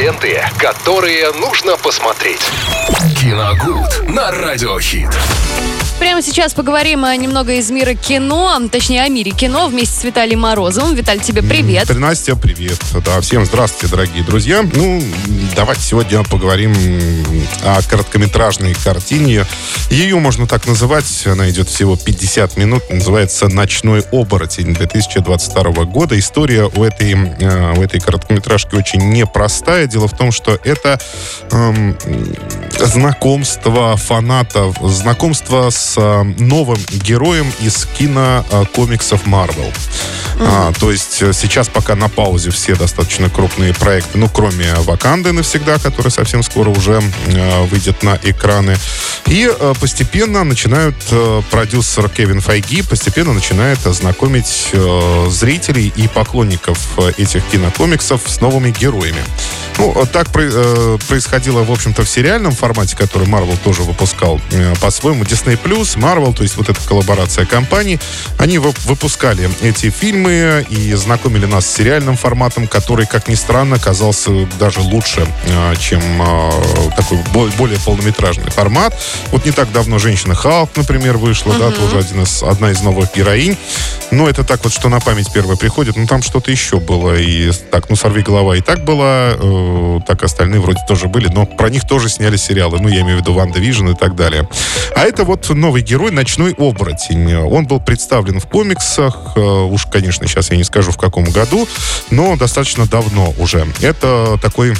ленты, которые нужно посмотреть. Киногуд на Радиохит. Прямо сейчас поговорим э, немного из мира кино, точнее о мире кино вместе с Виталием Морозовым. Виталий, тебе привет. Настя, привет. Да, всем здравствуйте, дорогие друзья. Ну, давайте сегодня поговорим о короткометражной картине. Ее можно так называть, она идет всего 50 минут, называется «Ночной оборотень» 2022 года. История у этой, э, у этой короткометражки очень непростая. Дело в том, что это эм, знакомство фанатов, знакомство с э, новым героем из кинокомиксов Marvel. Mm-hmm. А, то есть э, сейчас пока на паузе все достаточно крупные проекты, ну, кроме Ваканды навсегда, который совсем скоро уже э, выйдет на экраны. И э, постепенно начинают э, продюсер Кевин Файги постепенно начинает знакомить э, зрителей и поклонников э, этих кинокомиксов с новыми героями. Ну, так э, происходило, в общем-то, в сериальном формате, который Marvel тоже выпускал э, по-своему. Disney Plus, Marvel, то есть вот эта коллаборация компаний, они выпускали эти фильмы и знакомили нас с сериальным форматом, который, как ни странно, казался даже лучше, э, чем такой более полнометражный формат. Вот не так давно «Женщина Халк», например, вышла, uh-huh. да, тоже один из, одна из новых героинь. Но это так вот, что на память первое приходит. Ну, там что-то еще было. И так, ну, «Сорви голова» и так так остальные вроде тоже были, но про них тоже сняли сериалы. Ну, я имею в виду WandaVision и так далее. А это вот новый герой «Ночной оборотень». Он был представлен в комиксах, э, уж, конечно, сейчас я не скажу в каком году, но достаточно давно уже. Это такой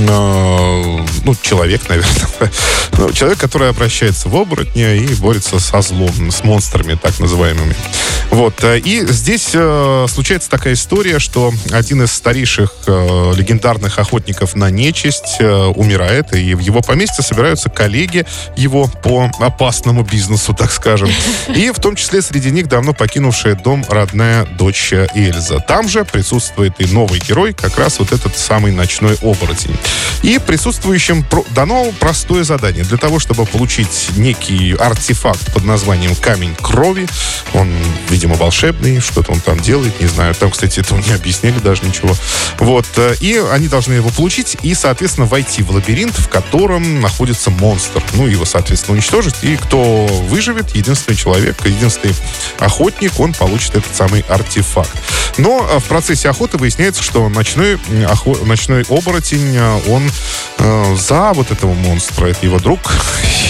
ну, человек, наверное. Ну, человек, который обращается в оборотня и борется со злом, с монстрами, так называемыми. Вот. Э, и здесь э, случается такая история, что один из старейших э, легендарных охотников на нечисть э, умирает, и в его поместье собираются коллеги его по опасному бизнесу, так скажем. И в том числе среди них давно покинувшая дом родная дочь Эльза. Там же присутствует и новый герой, как раз вот этот самый ночной оборотень. И присутствующим дано простое задание. Для того, чтобы получить некий артефакт под названием камень крови, он, видимо, волшебный, что-то он там делает, не знаю. Там, кстати, этого не объяснили даже ничего. Вот. Э, и они должны его получить и, соответственно, войти в лабиринт, в котором находится монстр. Ну, его, соответственно, уничтожить. И кто выживет, единственный человек, единственный охотник, он получит этот самый артефакт. Но э, в процессе охоты выясняется, что ночной, охо... ночной оборотень он э, за вот этого монстра, это его друг,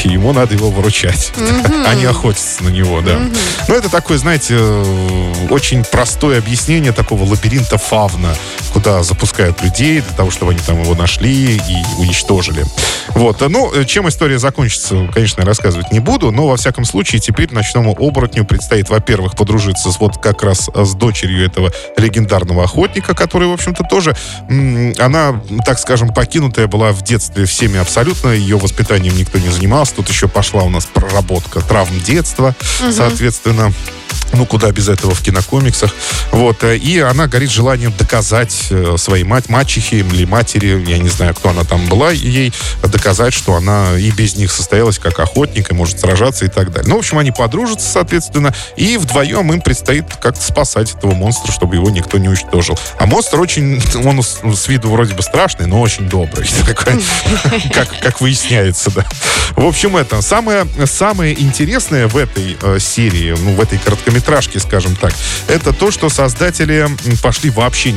и ему надо его выручать, mm-hmm. а не охотиться на него, да. Mm-hmm. Ну, это такое, знаете, э, очень простое объяснение такого лабиринта фавна, куда запускают людей для того, чтобы они там его нашли и уничтожили. Вот. Ну, чем история закончится, конечно, рассказывать не буду, но, во всяком случае, теперь ночному оборотню предстоит, во-первых, подружиться с, вот как раз с дочерью этого легендарного охотника, который, в общем-то, тоже, она, так скажем, покинутая была в детстве всеми абсолютно, ее воспитанием никто не занимался. Тут еще пошла у нас проработка травм детства, угу. соответственно. Ну, куда без этого в кинокомиксах. Вот. Э, и она горит желанием доказать э, своей мать, мачехе или матери, я не знаю, кто она там была, ей доказать, что она и без них состоялась как охотник и может сражаться и так далее. Ну, в общем, они подружатся, соответственно, и вдвоем им предстоит как-то спасать этого монстра, чтобы его никто не уничтожил. А монстр очень, он с виду вроде бы страшный, но очень добрый. Как, выясняется, да. В общем, это самое, самое интересное в этой э, серии, ну, в этой короткометражке скажем так, это то, что создатели пошли вообще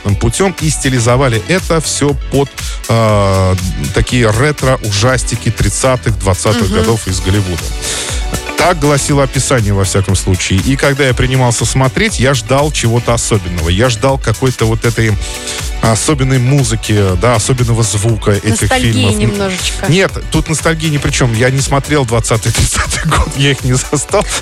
нестандартным путем и стилизовали это все под э, такие ретро-ужастики 30-х, 20-х угу. годов из Голливуда. Так гласило описание, во всяком случае. И когда я принимался смотреть, я ждал чего-то особенного. Я ждал какой-то вот этой особенной музыки, да, особенного звука этих Ностальгии фильмов. немножечко. Нет, тут ностальгии ни при чем. Я не смотрел 20-30 год, я их не застал.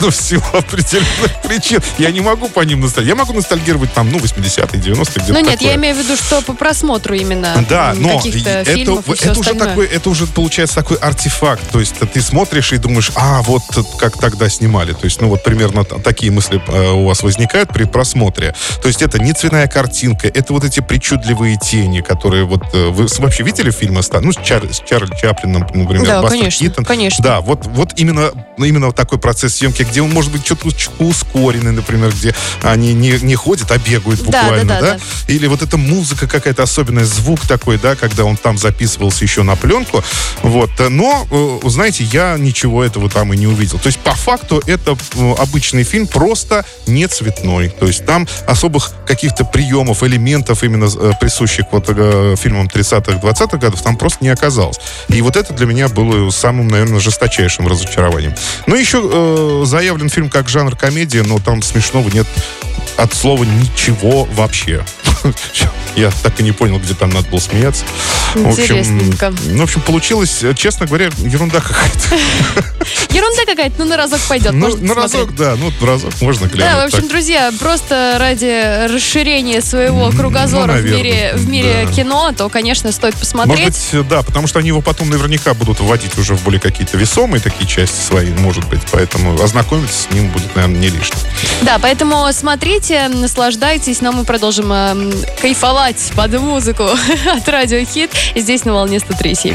Ну, в силу определенных причин. Я не могу по ним ностальгировать. Я могу ностальгировать там, ну, 80-е, 90-е, где-то Ну, нет, я имею в виду, что по просмотру именно да, но это, уже такой, это уже получается такой артефакт. То есть ты смотришь и думаешь, думаешь, а, вот как тогда снимали. То есть, ну вот примерно такие мысли э, у вас возникают при просмотре. То есть это не цветная картинка, это вот эти причудливые тени, которые вот... Э, вы вообще видели фильмы? Ну, с, Чар, с Чарли Чаплином, например, да, конечно, Китон. конечно. Да, вот, вот именно ну, именно вот такой процесс съемки, где он может быть что-то ускоренный, например, где они не, не ходят, а бегают буквально, да, да, да, да? Или вот эта музыка какая-то особенная, звук такой, да, когда он там записывался еще на пленку. Вот. Но, э, знаете, я ничего этого там и не увидел. То есть, по факту, это э, обычный фильм, просто не цветной. То есть, там особых каких-то приемов, элементов именно э, присущих вот фильмам 30-х, 20-х годов там просто не оказалось. И вот это для меня было самым, наверное, жесточайшим разочарованием. Ну, еще э, заявлен фильм как жанр комедия, но там смешного нет от слова ничего вообще. Я так и не понял, где там надо было смеяться. В общем, ну, в общем, получилось, честно говоря, ерунда какая-то. Какая-то, ну на разок пойдет. Ну, на разок, да, ну разок можно глянуть. Да, в общем, друзья, просто ради расширения своего кругозора ну, в мире, в мире да. кино, то, конечно, стоит посмотреть. Может быть, да, потому что они его потом наверняка будут вводить уже в более какие-то весомые такие части свои, может быть, поэтому ознакомиться с ним будет, наверное, не лишним. Да, поэтому смотрите, наслаждайтесь, но мы продолжим э, кайфовать под музыку от Радио Хит здесь на волне 103.7.